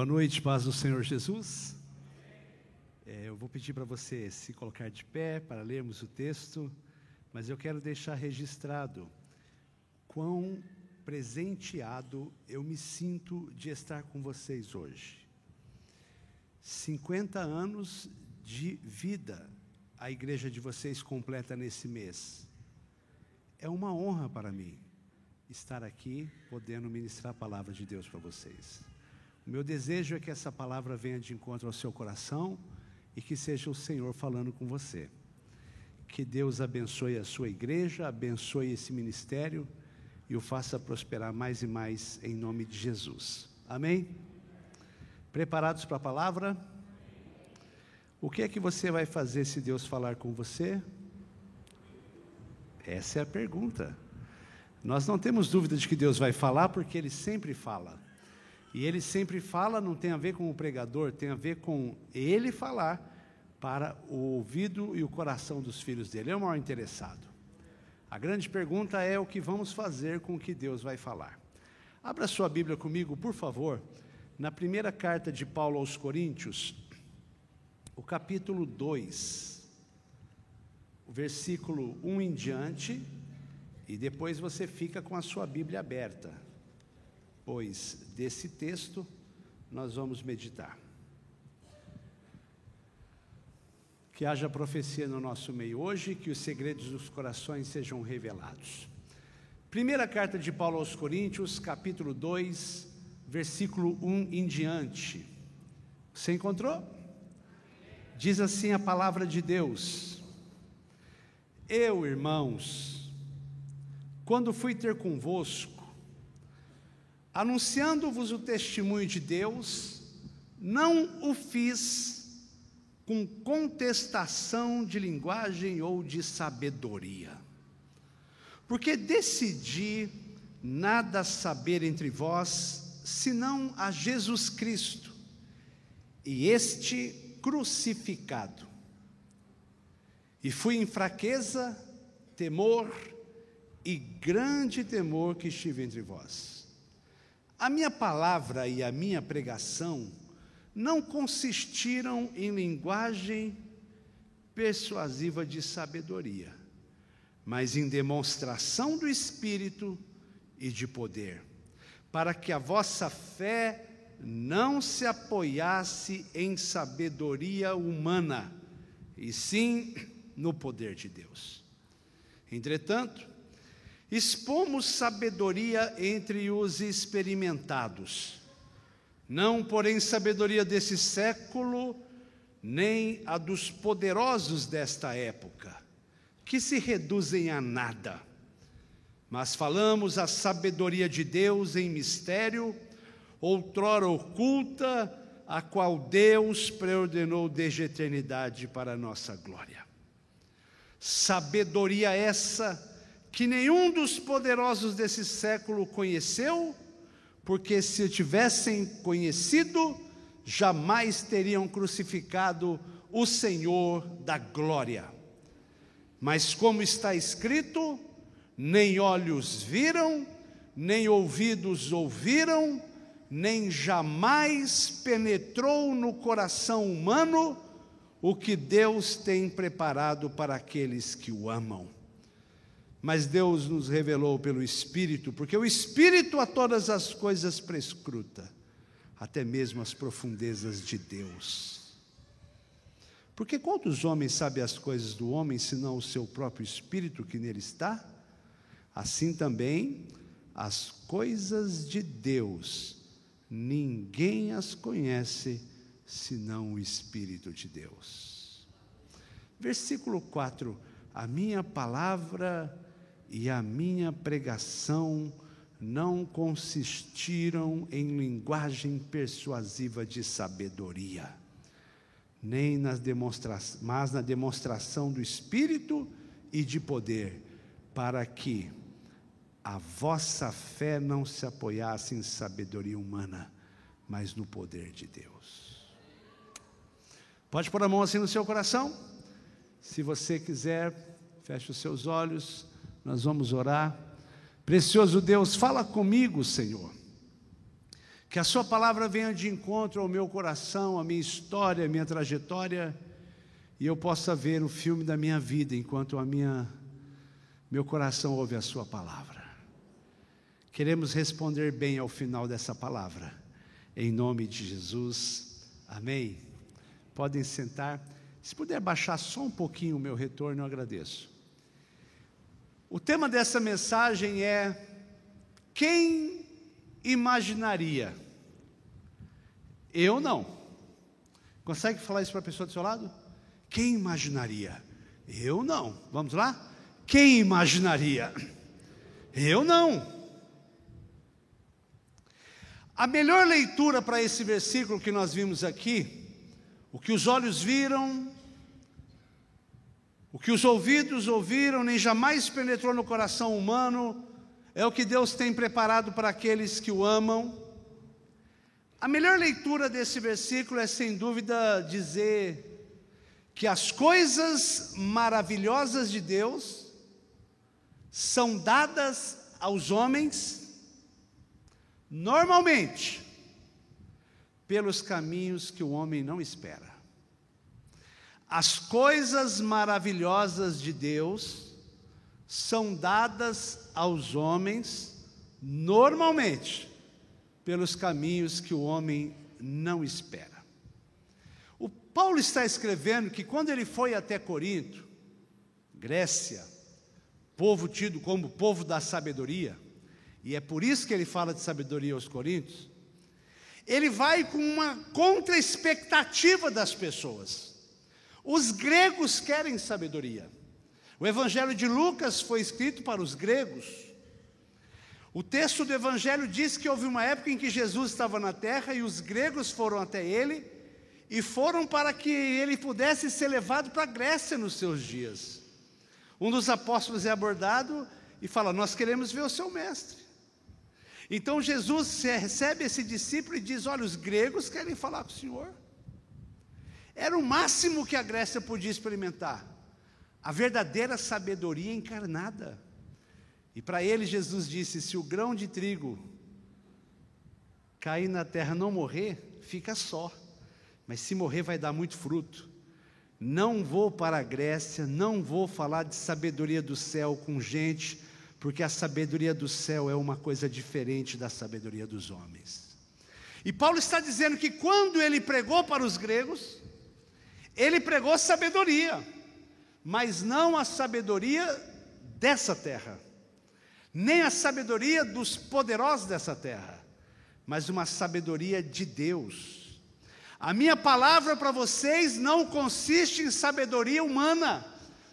Boa noite, paz do Senhor Jesus. É, eu vou pedir para você se colocar de pé para lermos o texto, mas eu quero deixar registrado quão presenteado eu me sinto de estar com vocês hoje. 50 anos de vida a igreja de vocês completa nesse mês. É uma honra para mim estar aqui podendo ministrar a palavra de Deus para vocês. O meu desejo é que essa palavra venha de encontro ao seu coração e que seja o Senhor falando com você. Que Deus abençoe a sua igreja, abençoe esse ministério e o faça prosperar mais e mais em nome de Jesus. Amém? Preparados para a palavra? O que é que você vai fazer se Deus falar com você? Essa é a pergunta. Nós não temos dúvida de que Deus vai falar, porque Ele sempre fala. E Ele sempre fala, não tem a ver com o pregador, tem a ver com Ele falar para o ouvido e o coração dos filhos dele. É o maior interessado. A grande pergunta é o que vamos fazer com o que Deus vai falar. Abra sua Bíblia comigo, por favor, na primeira carta de Paulo aos Coríntios, o capítulo 2, o versículo 1 em diante, e depois você fica com a sua Bíblia aberta, pois desse texto nós vamos meditar. Que haja profecia no nosso meio hoje, que os segredos dos corações sejam revelados. Primeira carta de Paulo aos Coríntios, capítulo 2, versículo 1 em diante. Você encontrou? Diz assim a palavra de Deus: Eu, irmãos, quando fui ter convosco, anunciando-vos o testemunho de Deus, não o fiz com contestação de linguagem ou de sabedoria. Porque decidi nada saber entre vós, senão a Jesus Cristo, e este crucificado. E fui em fraqueza, temor e grande temor que estive entre vós. A minha palavra e a minha pregação não consistiram em linguagem persuasiva de sabedoria, mas em demonstração do Espírito e de poder, para que a vossa fé não se apoiasse em sabedoria humana, e sim no poder de Deus. Entretanto, expomos sabedoria entre os experimentados, não, porém, sabedoria desse século, nem a dos poderosos desta época, que se reduzem a nada. Mas falamos a sabedoria de Deus em mistério, outrora oculta, a qual Deus preordenou desde a eternidade para a nossa glória. Sabedoria essa que nenhum dos poderosos desse século conheceu, porque se tivessem conhecido, jamais teriam crucificado o Senhor da glória. Mas como está escrito, nem olhos viram, nem ouvidos ouviram, nem jamais penetrou no coração humano o que Deus tem preparado para aqueles que o amam mas Deus nos revelou pelo Espírito, porque o Espírito a todas as coisas prescruta, até mesmo as profundezas de Deus. Porque quantos homens sabem as coisas do homem, senão o seu próprio Espírito que nele está? Assim também as coisas de Deus, ninguém as conhece, senão o Espírito de Deus. Versículo 4: A minha palavra e a minha pregação não consistiram em linguagem persuasiva de sabedoria, nem nas demonstrações, mas na demonstração do Espírito e de poder, para que a vossa fé não se apoiasse em sabedoria humana, mas no poder de Deus. Pode pôr a mão assim no seu coração? Se você quiser, feche os seus olhos. Nós vamos orar. Precioso Deus, fala comigo, Senhor. Que a Sua palavra venha de encontro ao meu coração, à minha história, à minha trajetória, e eu possa ver o filme da minha vida enquanto a minha, meu coração ouve a Sua palavra. Queremos responder bem ao final dessa palavra, em nome de Jesus, amém. Podem sentar. Se puder baixar só um pouquinho o meu retorno, eu agradeço. O tema dessa mensagem é: quem imaginaria? Eu não. Consegue falar isso para a pessoa do seu lado? Quem imaginaria? Eu não. Vamos lá? Quem imaginaria? Eu não. A melhor leitura para esse versículo que nós vimos aqui, o que os olhos viram, o que os ouvidos ouviram, nem jamais penetrou no coração humano, é o que Deus tem preparado para aqueles que o amam. A melhor leitura desse versículo é, sem dúvida, dizer que as coisas maravilhosas de Deus são dadas aos homens, normalmente, pelos caminhos que o homem não espera. As coisas maravilhosas de Deus são dadas aos homens, normalmente, pelos caminhos que o homem não espera. O Paulo está escrevendo que quando ele foi até Corinto, Grécia, povo tido como povo da sabedoria, e é por isso que ele fala de sabedoria aos coríntios, ele vai com uma contra-expectativa das pessoas. Os gregos querem sabedoria. O Evangelho de Lucas foi escrito para os gregos. O texto do Evangelho diz que houve uma época em que Jesus estava na terra e os gregos foram até ele e foram para que ele pudesse ser levado para a Grécia nos seus dias. Um dos apóstolos é abordado e fala: Nós queremos ver o seu mestre. Então Jesus recebe esse discípulo e diz: Olha, os gregos querem falar com o Senhor. Era o máximo que a Grécia podia experimentar. A verdadeira sabedoria encarnada. E para ele Jesus disse: se o grão de trigo cair na terra não morrer, fica só. Mas se morrer, vai dar muito fruto. Não vou para a Grécia, não vou falar de sabedoria do céu com gente, porque a sabedoria do céu é uma coisa diferente da sabedoria dos homens. E Paulo está dizendo que quando ele pregou para os gregos, ele pregou sabedoria, mas não a sabedoria dessa terra, nem a sabedoria dos poderosos dessa terra, mas uma sabedoria de Deus. A minha palavra para vocês não consiste em sabedoria humana,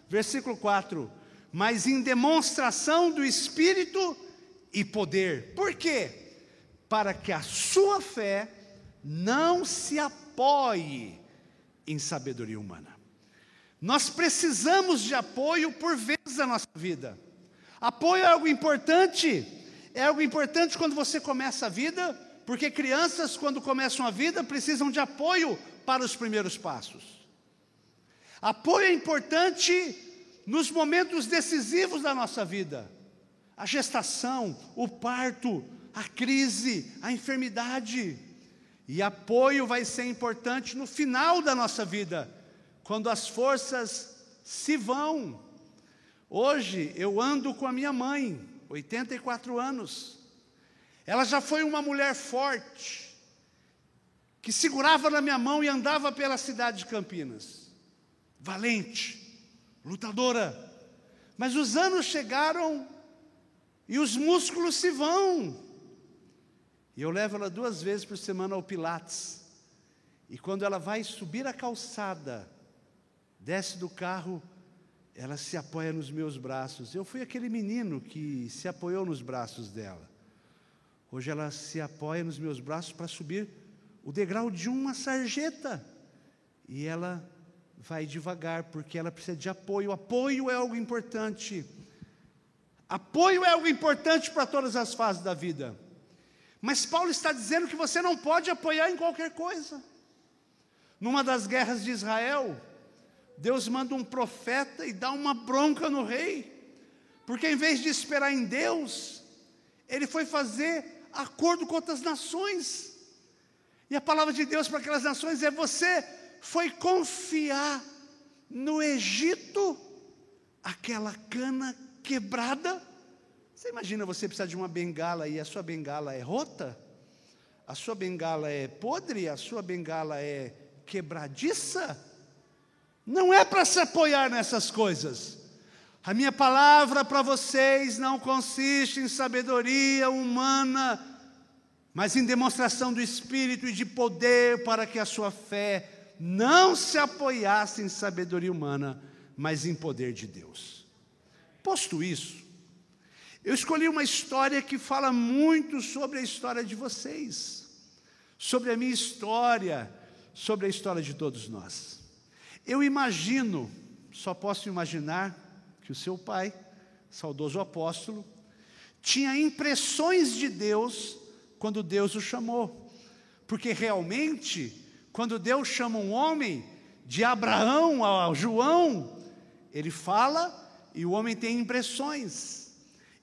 versículo 4, mas em demonstração do Espírito e poder. Por quê? Para que a sua fé não se apoie em sabedoria humana. Nós precisamos de apoio por vezes na nossa vida. Apoio é algo importante, é algo importante quando você começa a vida, porque crianças, quando começam a vida, precisam de apoio para os primeiros passos. Apoio é importante nos momentos decisivos da nossa vida a gestação, o parto, a crise, a enfermidade. E apoio vai ser importante no final da nossa vida, quando as forças se vão. Hoje eu ando com a minha mãe, 84 anos. Ela já foi uma mulher forte, que segurava na minha mão e andava pela cidade de Campinas. Valente, lutadora. Mas os anos chegaram e os músculos se vão. E eu levo ela duas vezes por semana ao Pilates. E quando ela vai subir a calçada, desce do carro, ela se apoia nos meus braços. Eu fui aquele menino que se apoiou nos braços dela. Hoje ela se apoia nos meus braços para subir o degrau de uma sarjeta. E ela vai devagar, porque ela precisa de apoio. Apoio é algo importante. Apoio é algo importante para todas as fases da vida. Mas Paulo está dizendo que você não pode apoiar em qualquer coisa. Numa das guerras de Israel, Deus manda um profeta e dá uma bronca no rei, porque em vez de esperar em Deus, ele foi fazer acordo com outras nações. E a palavra de Deus para aquelas nações é: você foi confiar no Egito aquela cana quebrada. Você imagina você precisar de uma bengala e a sua bengala é rota? A sua bengala é podre? A sua bengala é quebradiça? Não é para se apoiar nessas coisas. A minha palavra para vocês não consiste em sabedoria humana, mas em demonstração do Espírito e de poder para que a sua fé não se apoiasse em sabedoria humana, mas em poder de Deus. Posto isso, eu escolhi uma história que fala muito sobre a história de vocês, sobre a minha história, sobre a história de todos nós. Eu imagino, só posso imaginar, que o seu pai, saudoso apóstolo, tinha impressões de Deus quando Deus o chamou. Porque realmente, quando Deus chama um homem, de Abraão a João, ele fala e o homem tem impressões.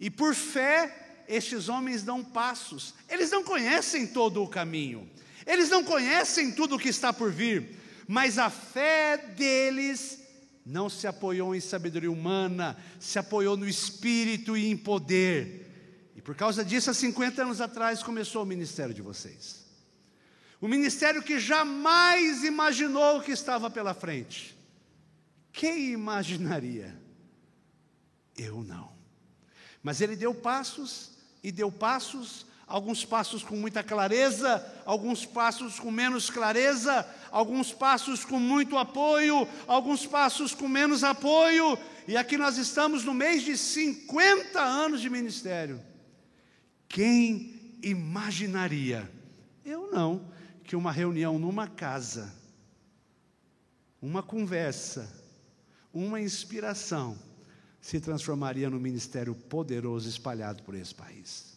E por fé, estes homens dão passos. Eles não conhecem todo o caminho, eles não conhecem tudo o que está por vir, mas a fé deles não se apoiou em sabedoria humana, se apoiou no espírito e em poder. E por causa disso, há 50 anos atrás, começou o ministério de vocês. O ministério que jamais imaginou que estava pela frente. Quem imaginaria? Eu não. Mas ele deu passos e deu passos, alguns passos com muita clareza, alguns passos com menos clareza, alguns passos com muito apoio, alguns passos com menos apoio, e aqui nós estamos no mês de 50 anos de ministério. Quem imaginaria? Eu não, que uma reunião numa casa, uma conversa, uma inspiração, se transformaria num ministério poderoso espalhado por esse país.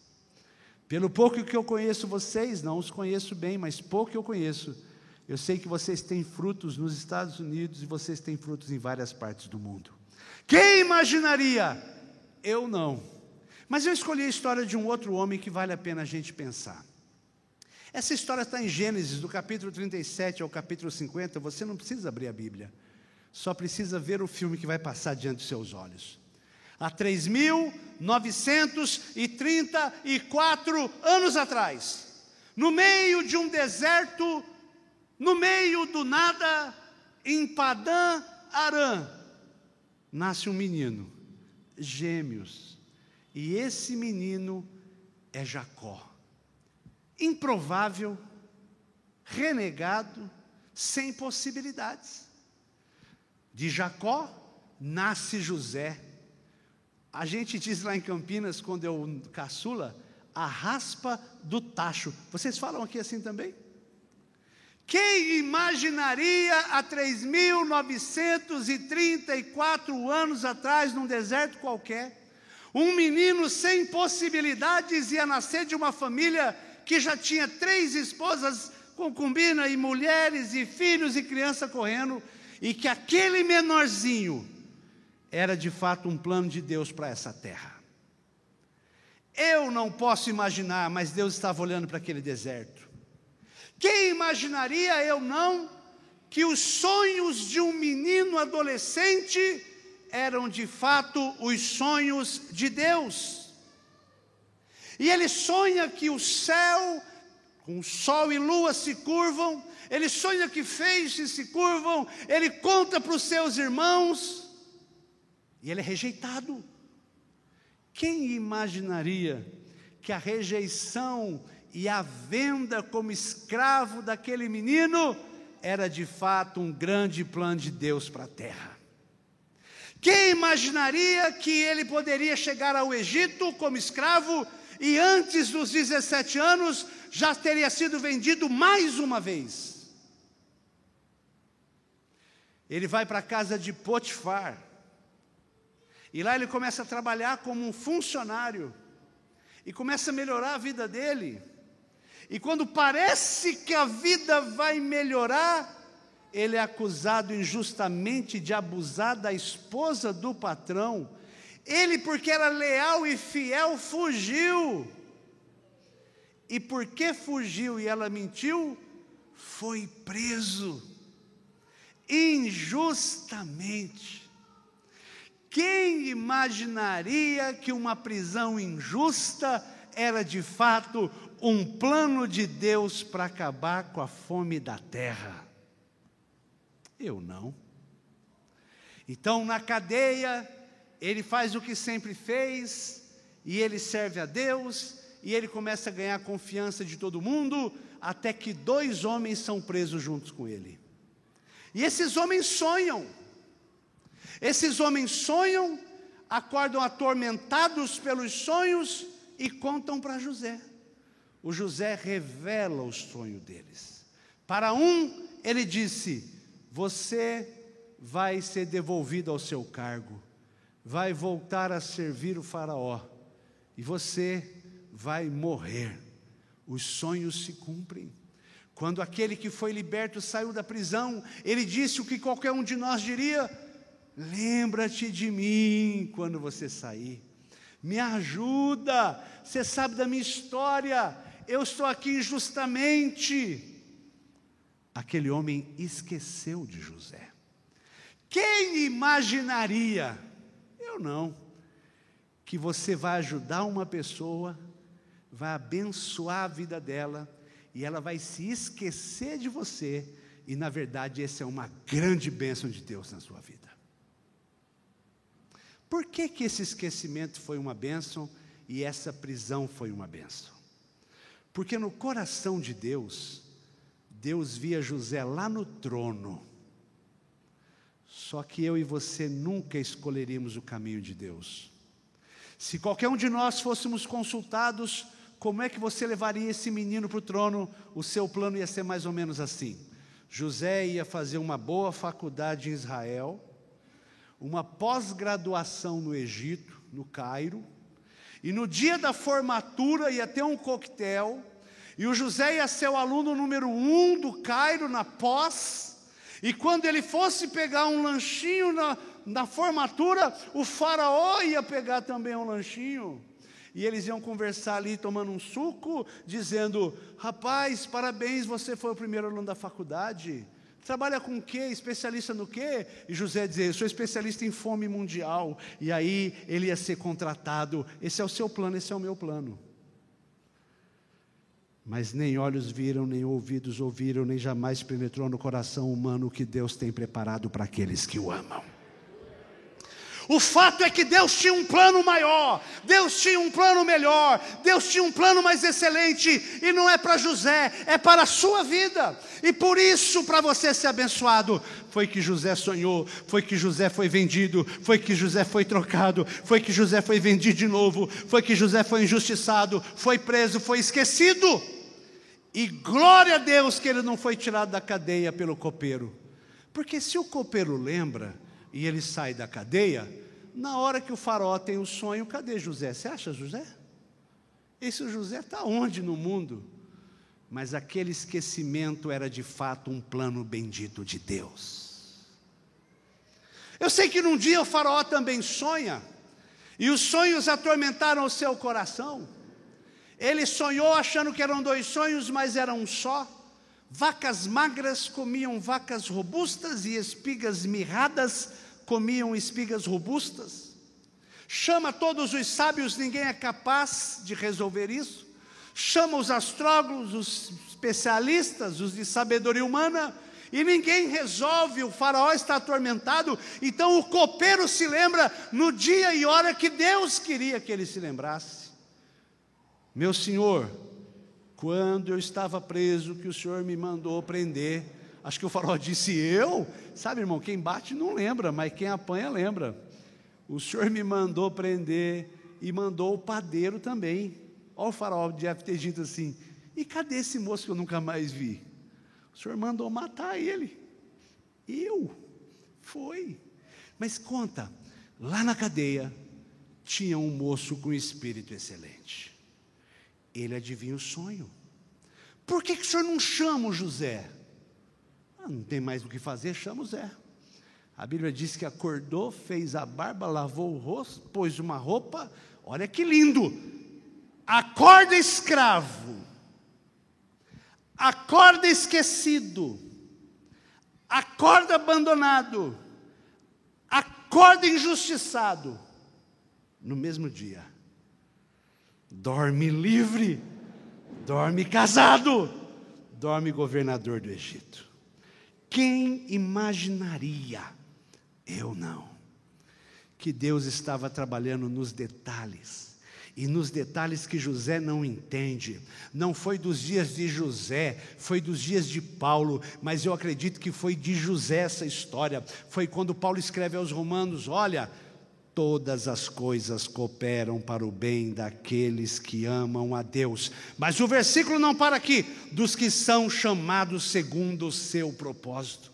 Pelo pouco que eu conheço vocês, não os conheço bem, mas pouco eu conheço, eu sei que vocês têm frutos nos Estados Unidos e vocês têm frutos em várias partes do mundo. Quem imaginaria? Eu não. Mas eu escolhi a história de um outro homem que vale a pena a gente pensar. Essa história está em Gênesis, do capítulo 37 ao capítulo 50. Você não precisa abrir a Bíblia, só precisa ver o filme que vai passar diante dos seus olhos há 3.934 anos atrás, no meio de um deserto, no meio do nada, em Padã Arã, nasce um menino, gêmeos, e esse menino é Jacó. Improvável, renegado, sem possibilidades. De Jacó nasce José, a gente diz lá em Campinas, quando eu caçula, a raspa do tacho. Vocês falam aqui assim também? Quem imaginaria há 3.934 anos atrás, num deserto qualquer, um menino sem possibilidades ia nascer de uma família que já tinha três esposas, concubina e mulheres e filhos e criança correndo, e que aquele menorzinho era de fato um plano de Deus para essa terra. Eu não posso imaginar, mas Deus estava olhando para aquele deserto. Quem imaginaria, eu não, que os sonhos de um menino adolescente eram de fato os sonhos de Deus. E ele sonha que o céu, com sol e lua se curvam, ele sonha que feixes se curvam, ele conta para os seus irmãos, e ele é rejeitado. Quem imaginaria que a rejeição e a venda como escravo daquele menino era de fato um grande plano de Deus para a terra? Quem imaginaria que ele poderia chegar ao Egito como escravo e antes dos 17 anos já teria sido vendido mais uma vez? Ele vai para a casa de Potifar, e lá ele começa a trabalhar como um funcionário. E começa a melhorar a vida dele. E quando parece que a vida vai melhorar, ele é acusado injustamente de abusar da esposa do patrão. Ele, porque era leal e fiel, fugiu. E porque fugiu e ela mentiu, foi preso injustamente. Quem imaginaria que uma prisão injusta era de fato um plano de Deus para acabar com a fome da terra? Eu não. Então, na cadeia, ele faz o que sempre fez, e ele serve a Deus, e ele começa a ganhar a confiança de todo mundo, até que dois homens são presos juntos com ele. E esses homens sonham, esses homens sonham, acordam atormentados pelos sonhos e contam para José. O José revela o sonho deles. Para um, ele disse: Você vai ser devolvido ao seu cargo, vai voltar a servir o Faraó, e você vai morrer. Os sonhos se cumprem. Quando aquele que foi liberto saiu da prisão, ele disse o que qualquer um de nós diria: Lembra-te de mim quando você sair. Me ajuda. Você sabe da minha história. Eu estou aqui injustamente. Aquele homem esqueceu de José. Quem imaginaria? Eu não. Que você vai ajudar uma pessoa, vai abençoar a vida dela, e ela vai se esquecer de você, e na verdade essa é uma grande bênção de Deus na sua vida. Por que, que esse esquecimento foi uma bênção e essa prisão foi uma bênção? Porque no coração de Deus, Deus via José lá no trono. Só que eu e você nunca escolheríamos o caminho de Deus. Se qualquer um de nós fôssemos consultados, como é que você levaria esse menino para o trono? O seu plano ia ser mais ou menos assim: José ia fazer uma boa faculdade em Israel, uma pós-graduação no Egito, no Cairo, e no dia da formatura ia ter um coquetel, e o José ia ser o aluno número um do Cairo na pós, e quando ele fosse pegar um lanchinho na, na formatura, o faraó ia pegar também um lanchinho. E eles iam conversar ali tomando um suco, dizendo: Rapaz, parabéns, você foi o primeiro aluno da faculdade. Trabalha com o quê? Especialista no quê? E José dizia: Eu sou especialista em fome mundial. E aí ele ia ser contratado. Esse é o seu plano, esse é o meu plano. Mas nem olhos viram, nem ouvidos ouviram, nem jamais penetrou no coração humano o que Deus tem preparado para aqueles que o amam. O fato é que Deus tinha um plano maior, Deus tinha um plano melhor, Deus tinha um plano mais excelente, e não é para José, é para a sua vida. E por isso, para você ser abençoado, foi que José sonhou, foi que José foi vendido, foi que José foi trocado, foi que José foi vendido de novo, foi que José foi injustiçado, foi preso, foi esquecido. E glória a Deus que ele não foi tirado da cadeia pelo copeiro. Porque se o copeiro lembra, e ele sai da cadeia, na hora que o faraó tem o sonho, cadê José? Você acha José? Esse José está onde no mundo? Mas aquele esquecimento era de fato um plano bendito de Deus. Eu sei que num dia o faraó também sonha, e os sonhos atormentaram o seu coração. Ele sonhou achando que eram dois sonhos, mas eram um só. Vacas magras comiam vacas robustas e espigas mirradas comiam espigas robustas. Chama todos os sábios, ninguém é capaz de resolver isso. Chama os astrólogos, os especialistas, os de sabedoria humana, e ninguém resolve. O faraó está atormentado. Então o copeiro se lembra no dia e hora que Deus queria que ele se lembrasse. Meu senhor, quando eu estava preso, que o Senhor me mandou prender. Acho que o farol disse eu. Sabe, irmão, quem bate não lembra, mas quem apanha lembra. O Senhor me mandou prender e mandou o padeiro também. Olha o farol deve ter dito assim: e cadê esse moço que eu nunca mais vi? O Senhor mandou matar ele. Eu? Foi. Mas conta, lá na cadeia tinha um moço com espírito excelente. Ele adivinha o sonho. Por que, que o senhor não chama o José? Não tem mais o que fazer, chama o Zé. A Bíblia diz que acordou, fez a barba, lavou o rosto, pôs uma roupa. Olha que lindo! Acorda, escravo. acorda esquecido, acorda abandonado, acorda injustiçado, no mesmo dia. Dorme livre, dorme casado, dorme governador do Egito. Quem imaginaria? Eu não. Que Deus estava trabalhando nos detalhes e nos detalhes que José não entende. Não foi dos dias de José, foi dos dias de Paulo, mas eu acredito que foi de José essa história. Foi quando Paulo escreve aos Romanos: Olha, todas as coisas cooperam para o bem daqueles que amam a Deus. Mas o versículo não para aqui, dos que são chamados segundo o seu propósito.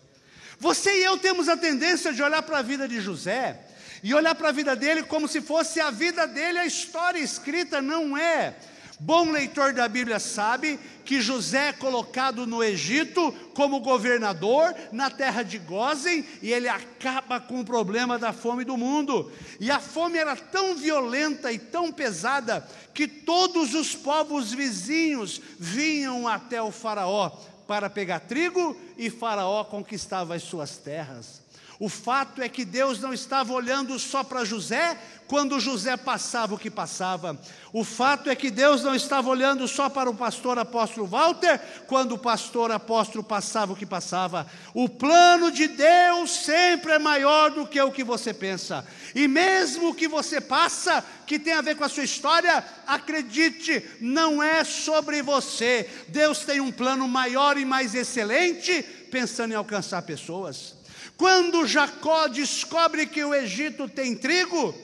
Você e eu temos a tendência de olhar para a vida de José e olhar para a vida dele como se fosse a vida dele, a história escrita não é. Bom leitor da Bíblia sabe que José é colocado no Egito como governador na terra de Gozem e ele acaba com o problema da fome do mundo. E a fome era tão violenta e tão pesada que todos os povos vizinhos vinham até o Faraó para pegar trigo e Faraó conquistava as suas terras. O fato é que Deus não estava olhando só para José quando José passava o que passava. O fato é que Deus não estava olhando só para o pastor apóstolo Walter quando o pastor apóstolo passava o que passava. O plano de Deus sempre é maior do que o que você pensa. E mesmo o que você passa, que tem a ver com a sua história, acredite, não é sobre você. Deus tem um plano maior e mais excelente pensando em alcançar pessoas. Quando Jacó descobre que o Egito tem trigo,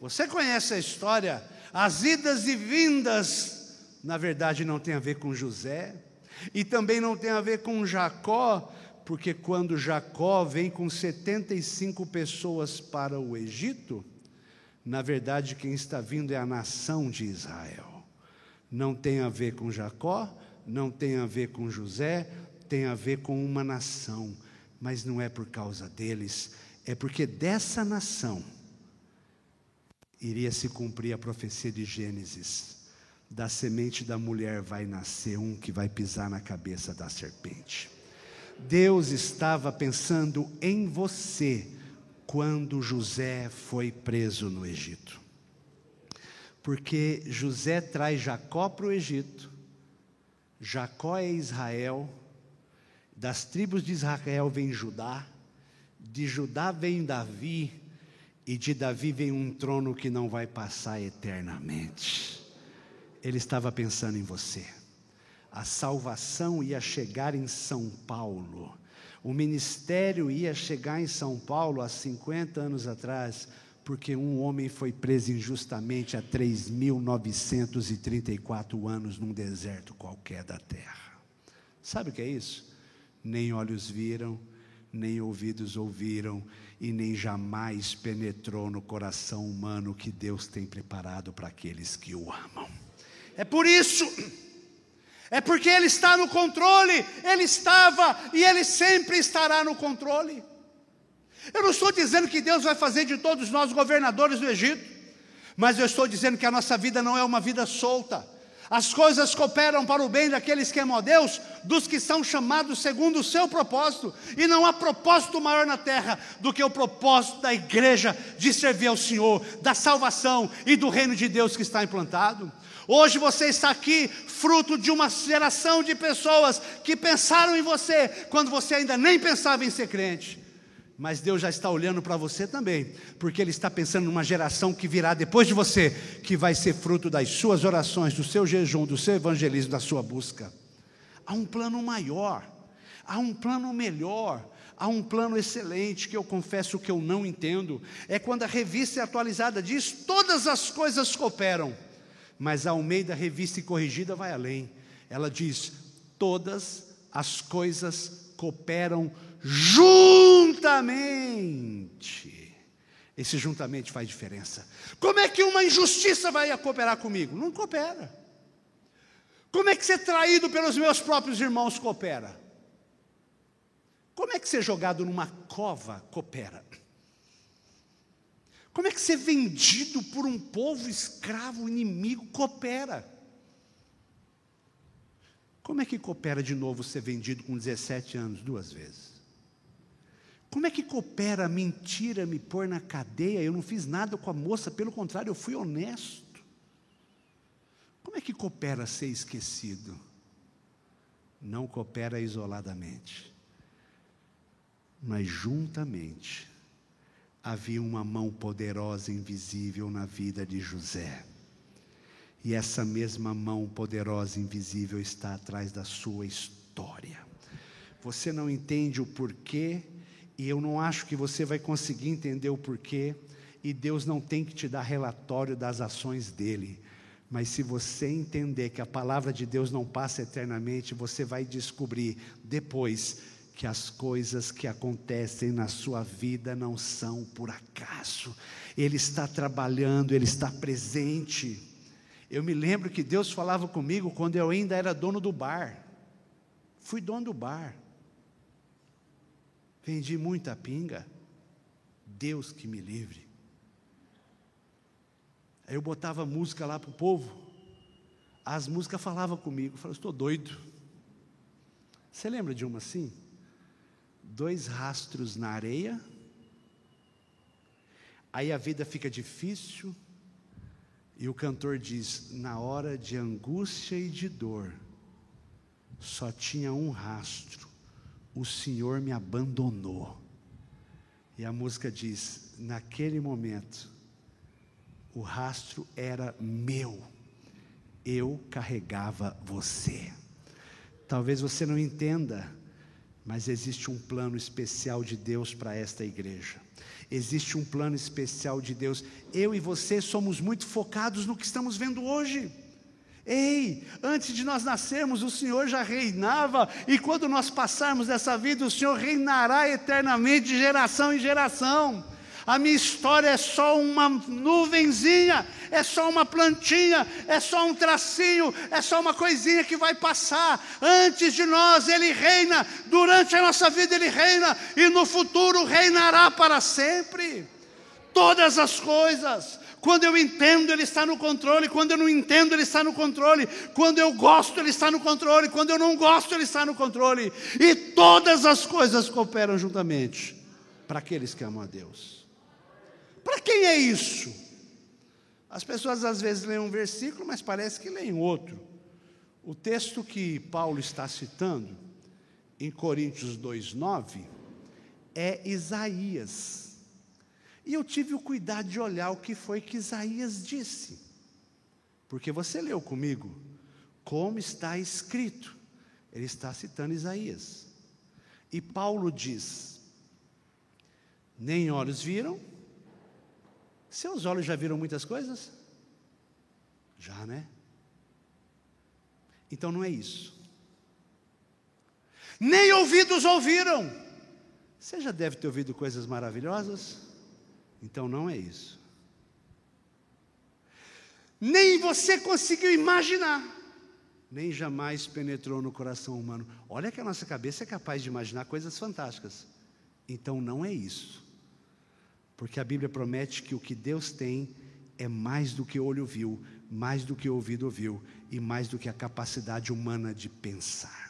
você conhece a história, as idas e vindas, na verdade não tem a ver com José, e também não tem a ver com Jacó, porque quando Jacó vem com 75 pessoas para o Egito, na verdade quem está vindo é a nação de Israel. Não tem a ver com Jacó, não tem a ver com José, tem a ver com uma nação mas não é por causa deles, é porque dessa nação iria se cumprir a profecia de Gênesis. Da semente da mulher vai nascer um que vai pisar na cabeça da serpente. Deus estava pensando em você quando José foi preso no Egito. Porque José traz Jacó para o Egito, Jacó é Israel, das tribos de Israel vem Judá, de Judá vem Davi, e de Davi vem um trono que não vai passar eternamente. Ele estava pensando em você. A salvação ia chegar em São Paulo. O ministério ia chegar em São Paulo há 50 anos atrás, porque um homem foi preso injustamente há 3.934 anos num deserto qualquer da terra. Sabe o que é isso? Nem olhos viram, nem ouvidos ouviram, e nem jamais penetrou no coração humano que Deus tem preparado para aqueles que o amam. É por isso, é porque Ele está no controle, Ele estava e Ele sempre estará no controle. Eu não estou dizendo que Deus vai fazer de todos nós governadores do Egito, mas eu estou dizendo que a nossa vida não é uma vida solta. As coisas cooperam para o bem daqueles que amam a Deus, dos que são chamados segundo o seu propósito. E não há propósito maior na terra do que o propósito da igreja de servir ao Senhor, da salvação e do reino de Deus que está implantado. Hoje você está aqui, fruto de uma geração de pessoas que pensaram em você quando você ainda nem pensava em ser crente. Mas Deus já está olhando para você também, porque Ele está pensando numa geração que virá depois de você, que vai ser fruto das suas orações, do seu jejum, do seu evangelismo, da sua busca. Há um plano maior, há um plano melhor, há um plano excelente que eu confesso que eu não entendo. É quando a revista é atualizada diz: todas as coisas cooperam, mas a Almeida Revista e Corrigida vai além. Ela diz: todas as coisas cooperam juntamente. Esse juntamente faz diferença. Como é que uma injustiça vai cooperar comigo? Não coopera. Como é que ser traído pelos meus próprios irmãos coopera? Como é que ser jogado numa cova coopera? Como é que ser vendido por um povo escravo inimigo coopera? Como é que coopera de novo ser vendido com 17 anos duas vezes? Como é que coopera a mentira me pôr na cadeia? Eu não fiz nada com a moça, pelo contrário, eu fui honesto. Como é que coopera ser esquecido? Não coopera isoladamente, mas juntamente. Havia uma mão poderosa invisível na vida de José. E essa mesma mão poderosa invisível está atrás da sua história. Você não entende o porquê, e eu não acho que você vai conseguir entender o porquê, e Deus não tem que te dar relatório das ações dele. Mas se você entender que a palavra de Deus não passa eternamente, você vai descobrir depois que as coisas que acontecem na sua vida não são por acaso. Ele está trabalhando, ele está presente. Eu me lembro que Deus falava comigo quando eu ainda era dono do bar. Fui dono do bar. Vendi muita pinga. Deus que me livre. Aí eu botava música lá para o povo. As músicas falavam comigo. Eu falei, estou doido. Você lembra de uma assim? Dois rastros na areia. Aí a vida fica difícil. E o cantor diz: na hora de angústia e de dor, só tinha um rastro. O Senhor me abandonou. E a música diz: naquele momento, o rastro era meu, eu carregava você. Talvez você não entenda, mas existe um plano especial de Deus para esta igreja. Existe um plano especial de Deus. Eu e você somos muito focados no que estamos vendo hoje. Ei, antes de nós nascermos, o Senhor já reinava, e quando nós passarmos dessa vida, o Senhor reinará eternamente, de geração em geração. A minha história é só uma nuvenzinha, é só uma plantinha, é só um tracinho, é só uma coisinha que vai passar. Antes de nós, Ele reina, durante a nossa vida, Ele reina, e no futuro reinará para sempre. Todas as coisas. Quando eu entendo, Ele está no controle. Quando eu não entendo, Ele está no controle. Quando eu gosto, Ele está no controle. Quando eu não gosto, Ele está no controle. E todas as coisas cooperam juntamente para aqueles que amam a Deus. Para quem é isso? As pessoas às vezes leem um versículo, mas parece que leem outro. O texto que Paulo está citando, em Coríntios 2,9, é Isaías. E eu tive o cuidado de olhar o que foi que Isaías disse. Porque você leu comigo, como está escrito. Ele está citando Isaías. E Paulo diz: Nem olhos viram, seus olhos já viram muitas coisas? Já, né? Então não é isso. Nem ouvidos ouviram. Você já deve ter ouvido coisas maravilhosas? Então não é isso. Nem você conseguiu imaginar, nem jamais penetrou no coração humano. Olha que a nossa cabeça é capaz de imaginar coisas fantásticas. Então não é isso. Porque a Bíblia promete que o que Deus tem é mais do que o olho viu, mais do que o ouvido ouviu e mais do que a capacidade humana de pensar.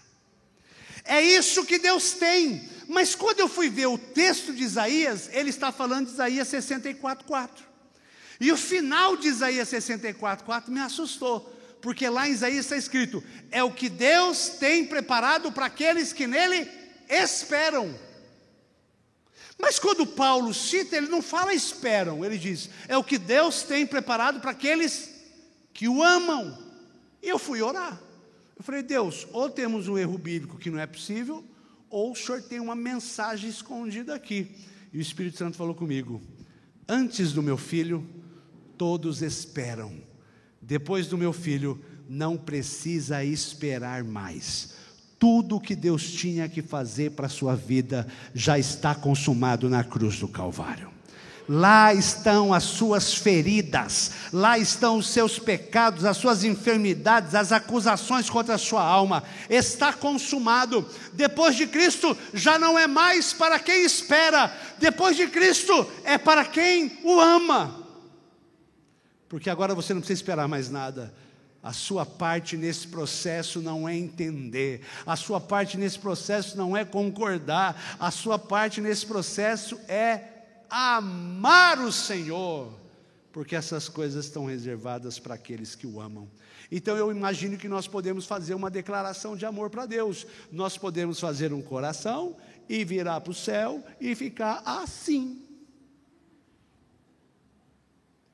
É isso que Deus tem. Mas quando eu fui ver o texto de Isaías, ele está falando de Isaías 64:4. E o final de Isaías 64:4 me assustou, porque lá em Isaías está escrito: é o que Deus tem preparado para aqueles que nele esperam. Mas quando Paulo cita, ele não fala esperam, ele diz: é o que Deus tem preparado para aqueles que o amam. E eu fui orar. Eu falei: Deus, ou temos um erro bíblico que não é possível, ou o senhor tem uma mensagem escondida aqui. E o Espírito Santo falou comigo: Antes do meu filho, todos esperam. Depois do meu filho, não precisa esperar mais tudo o que Deus tinha que fazer para a sua vida já está consumado na cruz do Calvário. Lá estão as suas feridas, lá estão os seus pecados, as suas enfermidades, as acusações contra a sua alma. Está consumado. Depois de Cristo, já não é mais para quem espera, depois de Cristo, é para quem o ama. Porque agora você não precisa esperar mais nada, A sua parte nesse processo não é entender, a sua parte nesse processo não é concordar, a sua parte nesse processo é amar o Senhor, porque essas coisas estão reservadas para aqueles que o amam. Então eu imagino que nós podemos fazer uma declaração de amor para Deus, nós podemos fazer um coração e virar para o céu e ficar assim.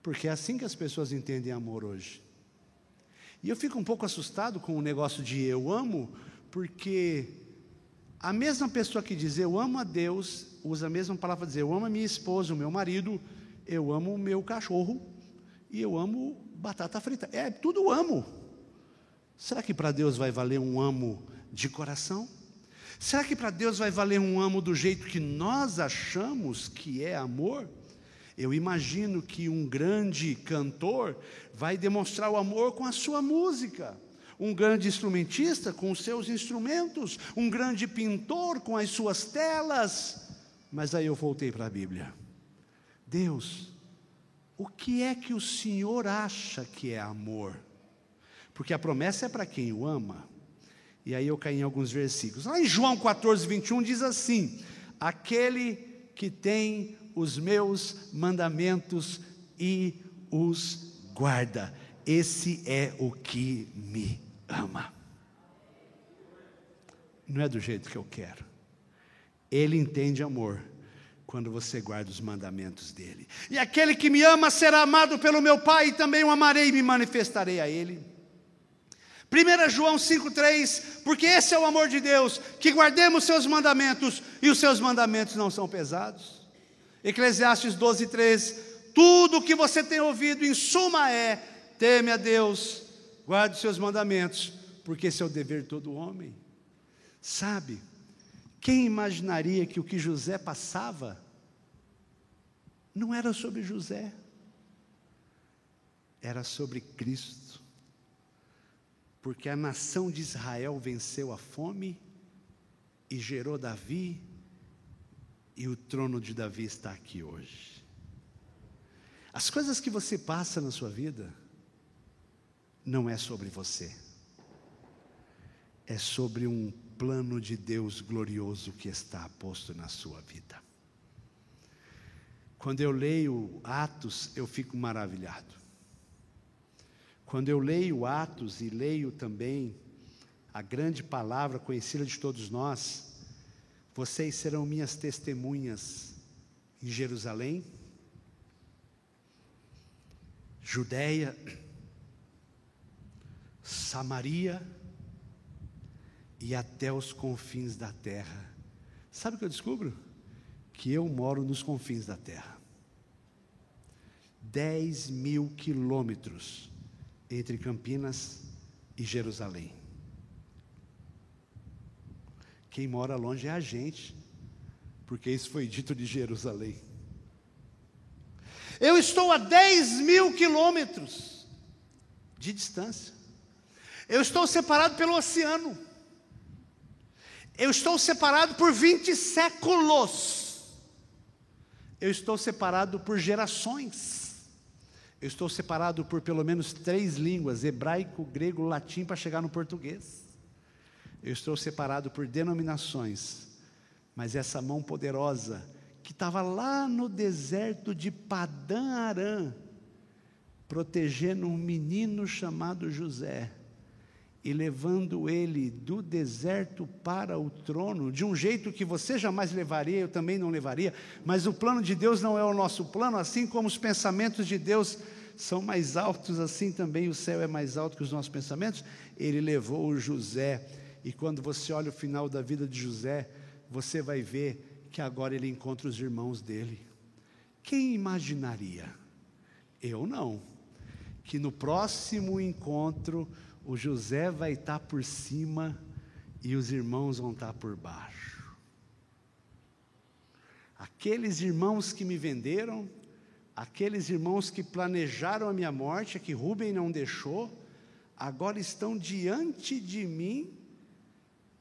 Porque é assim que as pessoas entendem amor hoje. E eu fico um pouco assustado com o negócio de eu amo, porque a mesma pessoa que diz eu amo a Deus, usa a mesma palavra para dizer eu amo a minha esposa, o meu marido, eu amo o meu cachorro e eu amo batata frita. É tudo amo. Será que para Deus vai valer um amo de coração? Será que para Deus vai valer um amo do jeito que nós achamos que é amor? Eu imagino que um grande cantor vai demonstrar o amor com a sua música, um grande instrumentista com os seus instrumentos, um grande pintor com as suas telas. Mas aí eu voltei para a Bíblia. Deus, o que é que o Senhor acha que é amor? Porque a promessa é para quem o ama. E aí eu caí em alguns versículos. Lá em João 14, 21 diz assim: Aquele que tem os meus mandamentos e os guarda. Esse é o que me ama. Não é do jeito que eu quero. Ele entende amor quando você guarda os mandamentos dele. E aquele que me ama será amado pelo meu Pai, e também o amarei e me manifestarei a ele. 1 João 5,3, porque esse é o amor de Deus, que guardemos seus mandamentos, e os seus mandamentos não são pesados. Eclesiastes 12, 13. Tudo o que você tem ouvido, em suma, é: teme a Deus, guarde os seus mandamentos, porque esse é o dever de todo homem. Sabe, quem imaginaria que o que José passava não era sobre José, era sobre Cristo, porque a nação de Israel venceu a fome e gerou Davi e o trono de Davi está aqui hoje. As coisas que você passa na sua vida não é sobre você. É sobre um plano de Deus glorioso que está posto na sua vida. Quando eu leio Atos, eu fico maravilhado. Quando eu leio Atos e leio também a grande palavra conhecida de todos nós, vocês serão minhas testemunhas em Jerusalém, Judéia, Samaria e até os confins da terra. Sabe o que eu descubro? Que eu moro nos confins da terra. Dez mil quilômetros entre Campinas e Jerusalém. Quem mora longe é a gente, porque isso foi dito de Jerusalém. Eu estou a 10 mil quilômetros de distância. Eu estou separado pelo oceano. Eu estou separado por 20 séculos. Eu estou separado por gerações. Eu estou separado por pelo menos três línguas: hebraico, grego, latim, para chegar no português. Eu estou separado por denominações, mas essa mão poderosa, que estava lá no deserto de Padã Arã, protegendo um menino chamado José, e levando ele do deserto para o trono, de um jeito que você jamais levaria, eu também não levaria, mas o plano de Deus não é o nosso plano, assim como os pensamentos de Deus são mais altos, assim também o céu é mais alto que os nossos pensamentos. Ele levou o José e quando você olha o final da vida de José, você vai ver que agora ele encontra os irmãos dele. Quem imaginaria? Eu não. Que no próximo encontro o José vai estar por cima e os irmãos vão estar por baixo. Aqueles irmãos que me venderam, aqueles irmãos que planejaram a minha morte, que Rubem não deixou, agora estão diante de mim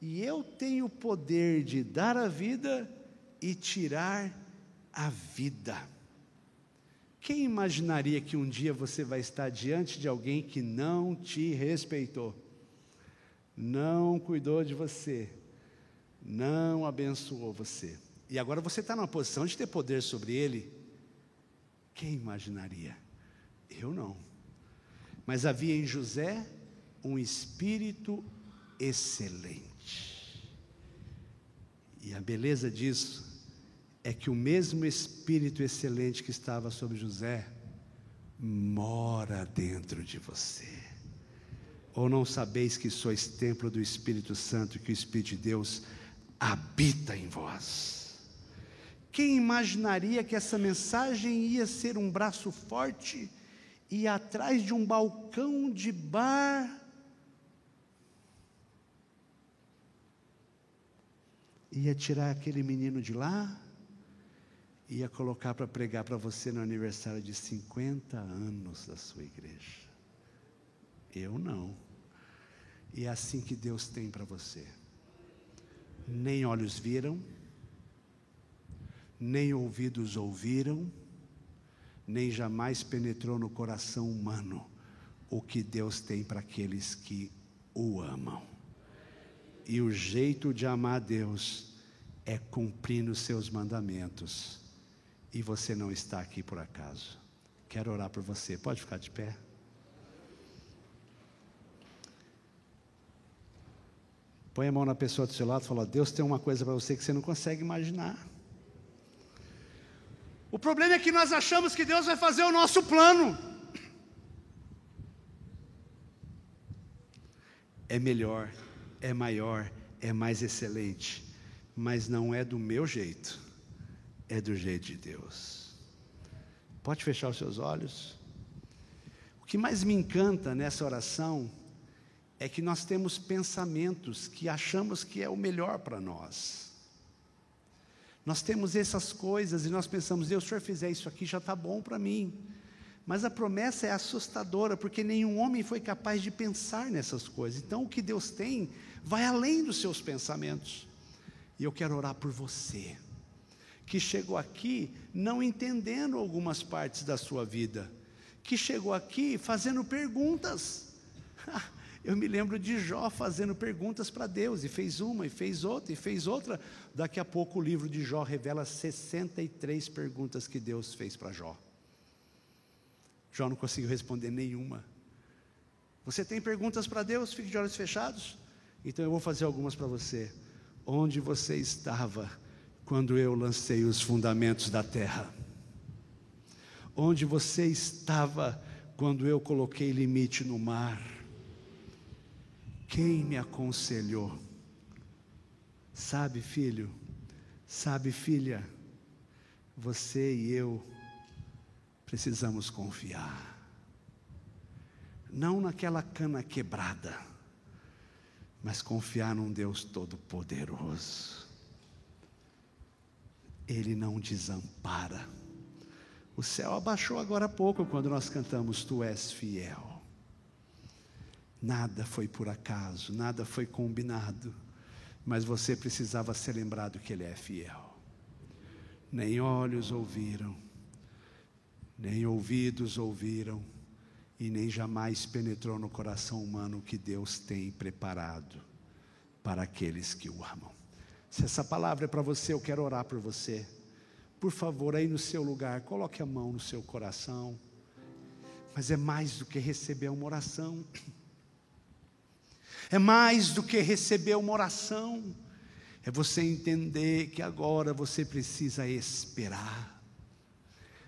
e eu tenho o poder de dar a vida e tirar a vida. Quem imaginaria que um dia você vai estar diante de alguém que não te respeitou, não cuidou de você, não abençoou você, e agora você está numa posição de ter poder sobre ele? Quem imaginaria? Eu não. Mas havia em José um espírito excelente. E a beleza disso é que o mesmo Espírito excelente que estava sobre José mora dentro de você. Ou não sabeis que sois templo do Espírito Santo, que o Espírito de Deus habita em vós? Quem imaginaria que essa mensagem ia ser um braço forte e atrás de um balcão de bar? Ia tirar aquele menino de lá? Ia colocar para pregar para você no aniversário de 50 anos da sua igreja. Eu não. E é assim que Deus tem para você. Nem olhos viram, nem ouvidos ouviram, nem jamais penetrou no coração humano o que Deus tem para aqueles que o amam. E o jeito de amar Deus é cumprindo seus mandamentos e você não está aqui por acaso. Quero orar por você. Pode ficar de pé. Põe a mão na pessoa do seu lado e fala: Deus tem uma coisa para você que você não consegue imaginar. O problema é que nós achamos que Deus vai fazer o nosso plano. É melhor, é maior, é mais excelente, mas não é do meu jeito é do jeito de Deus. Pode fechar os seus olhos. O que mais me encanta nessa oração é que nós temos pensamentos que achamos que é o melhor para nós. Nós temos essas coisas e nós pensamos, Deus, se o Senhor fizer isso aqui já está bom para mim. Mas a promessa é assustadora, porque nenhum homem foi capaz de pensar nessas coisas. Então, o que Deus tem vai além dos seus pensamentos. E eu quero orar por você que chegou aqui não entendendo algumas partes da sua vida, que chegou aqui fazendo perguntas. Eu me lembro de Jó fazendo perguntas para Deus, e fez uma, e fez outra, e fez outra. Daqui a pouco o livro de Jó revela 63 perguntas que Deus fez para Jó. Jó não conseguiu responder nenhuma. Você tem perguntas para Deus? Fique de olhos fechados. Então eu vou fazer algumas para você. Onde você estava quando eu lancei os fundamentos da terra? Onde você estava quando eu coloquei limite no mar? Quem me aconselhou? Sabe, filho, sabe, filha, você e eu precisamos confiar. Não naquela cana quebrada, mas confiar num Deus Todo-Poderoso ele não desampara. O céu abaixou agora há pouco quando nós cantamos Tu és fiel. Nada foi por acaso, nada foi combinado, mas você precisava ser lembrado que Ele é fiel. Nem olhos ouviram, nem ouvidos ouviram, e nem jamais penetrou no coração humano o que Deus tem preparado para aqueles que o amam. Se essa palavra é para você, eu quero orar por você. Por favor, aí no seu lugar, coloque a mão no seu coração. Mas é mais do que receber uma oração. É mais do que receber uma oração. É você entender que agora você precisa esperar.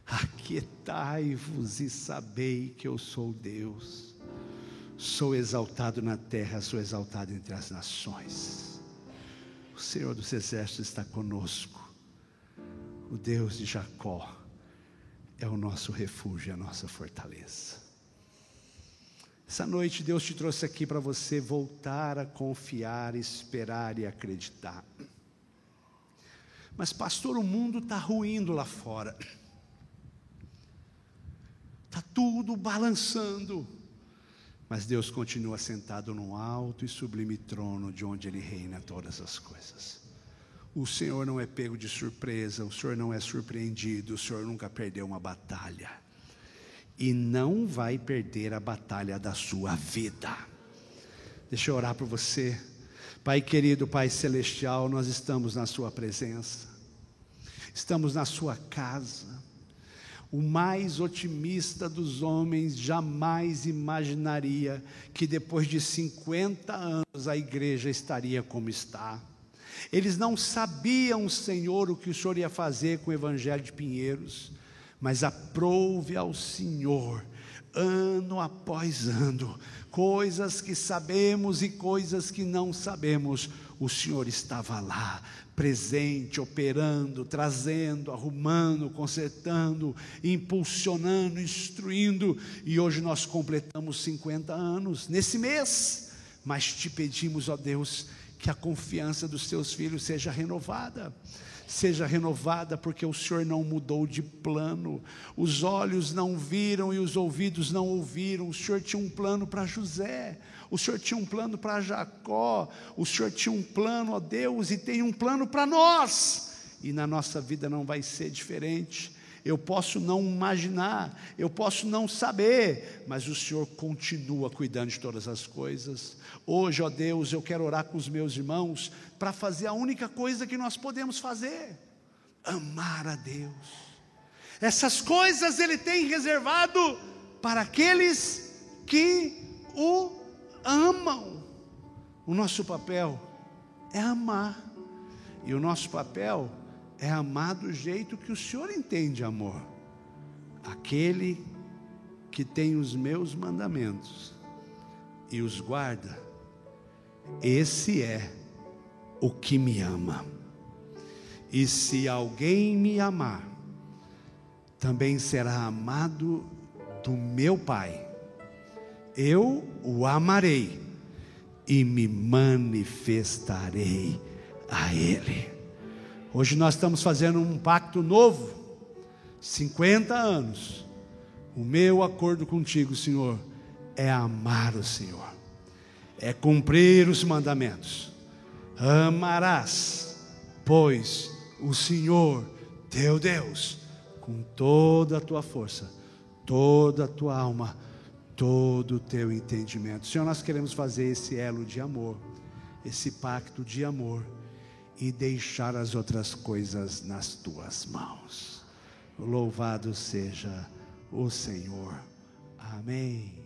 Aquietai-vos e sabei que eu sou Deus. Sou exaltado na terra, sou exaltado entre as nações. O Senhor dos Exércitos está conosco. O Deus de Jacó é o nosso refúgio, a nossa fortaleza. Essa noite Deus te trouxe aqui para você voltar a confiar, esperar e acreditar. Mas, pastor, o mundo está ruindo lá fora. Está tudo balançando. Mas Deus continua sentado no alto e sublime trono de onde Ele reina todas as coisas. O Senhor não é pego de surpresa, o Senhor não é surpreendido, o Senhor nunca perdeu uma batalha. e não vai perder a batalha da sua vida. Deixa eu orar por você. Pai querido, Pai celestial, nós estamos na Sua presença, estamos na Sua casa. O mais otimista dos homens jamais imaginaria que depois de 50 anos a igreja estaria como está. Eles não sabiam, Senhor, o que o Senhor ia fazer com o Evangelho de Pinheiros, mas aprove ao Senhor, ano após ano, coisas que sabemos e coisas que não sabemos, o Senhor estava lá, presente, operando, trazendo, arrumando, consertando, impulsionando, instruindo, e hoje nós completamos 50 anos nesse mês, mas te pedimos, ó Deus, que a confiança dos teus filhos seja renovada. Seja renovada, porque o Senhor não mudou de plano, os olhos não viram e os ouvidos não ouviram. O Senhor tinha um plano para José, o Senhor tinha um plano para Jacó, o Senhor tinha um plano, ó Deus, e tem um plano para nós, e na nossa vida não vai ser diferente eu posso não imaginar, eu posso não saber, mas o Senhor continua cuidando de todas as coisas. Hoje, ó Deus, eu quero orar com os meus irmãos para fazer a única coisa que nós podemos fazer: amar a Deus. Essas coisas Ele tem reservado para aqueles que o amam. O nosso papel é amar, e o nosso papel é amar do jeito que o Senhor entende amor. Aquele que tem os meus mandamentos e os guarda, esse é o que me ama. E se alguém me amar, também será amado do meu Pai. Eu o amarei e me manifestarei a Ele. Hoje nós estamos fazendo um pacto novo, 50 anos. O meu acordo contigo, Senhor, é amar o Senhor, é cumprir os mandamentos. Amarás, pois, o Senhor, teu Deus, com toda a tua força, toda a tua alma, todo o teu entendimento. Senhor, nós queremos fazer esse elo de amor, esse pacto de amor e deixar as outras coisas nas tuas mãos. Louvado seja o Senhor. Amém.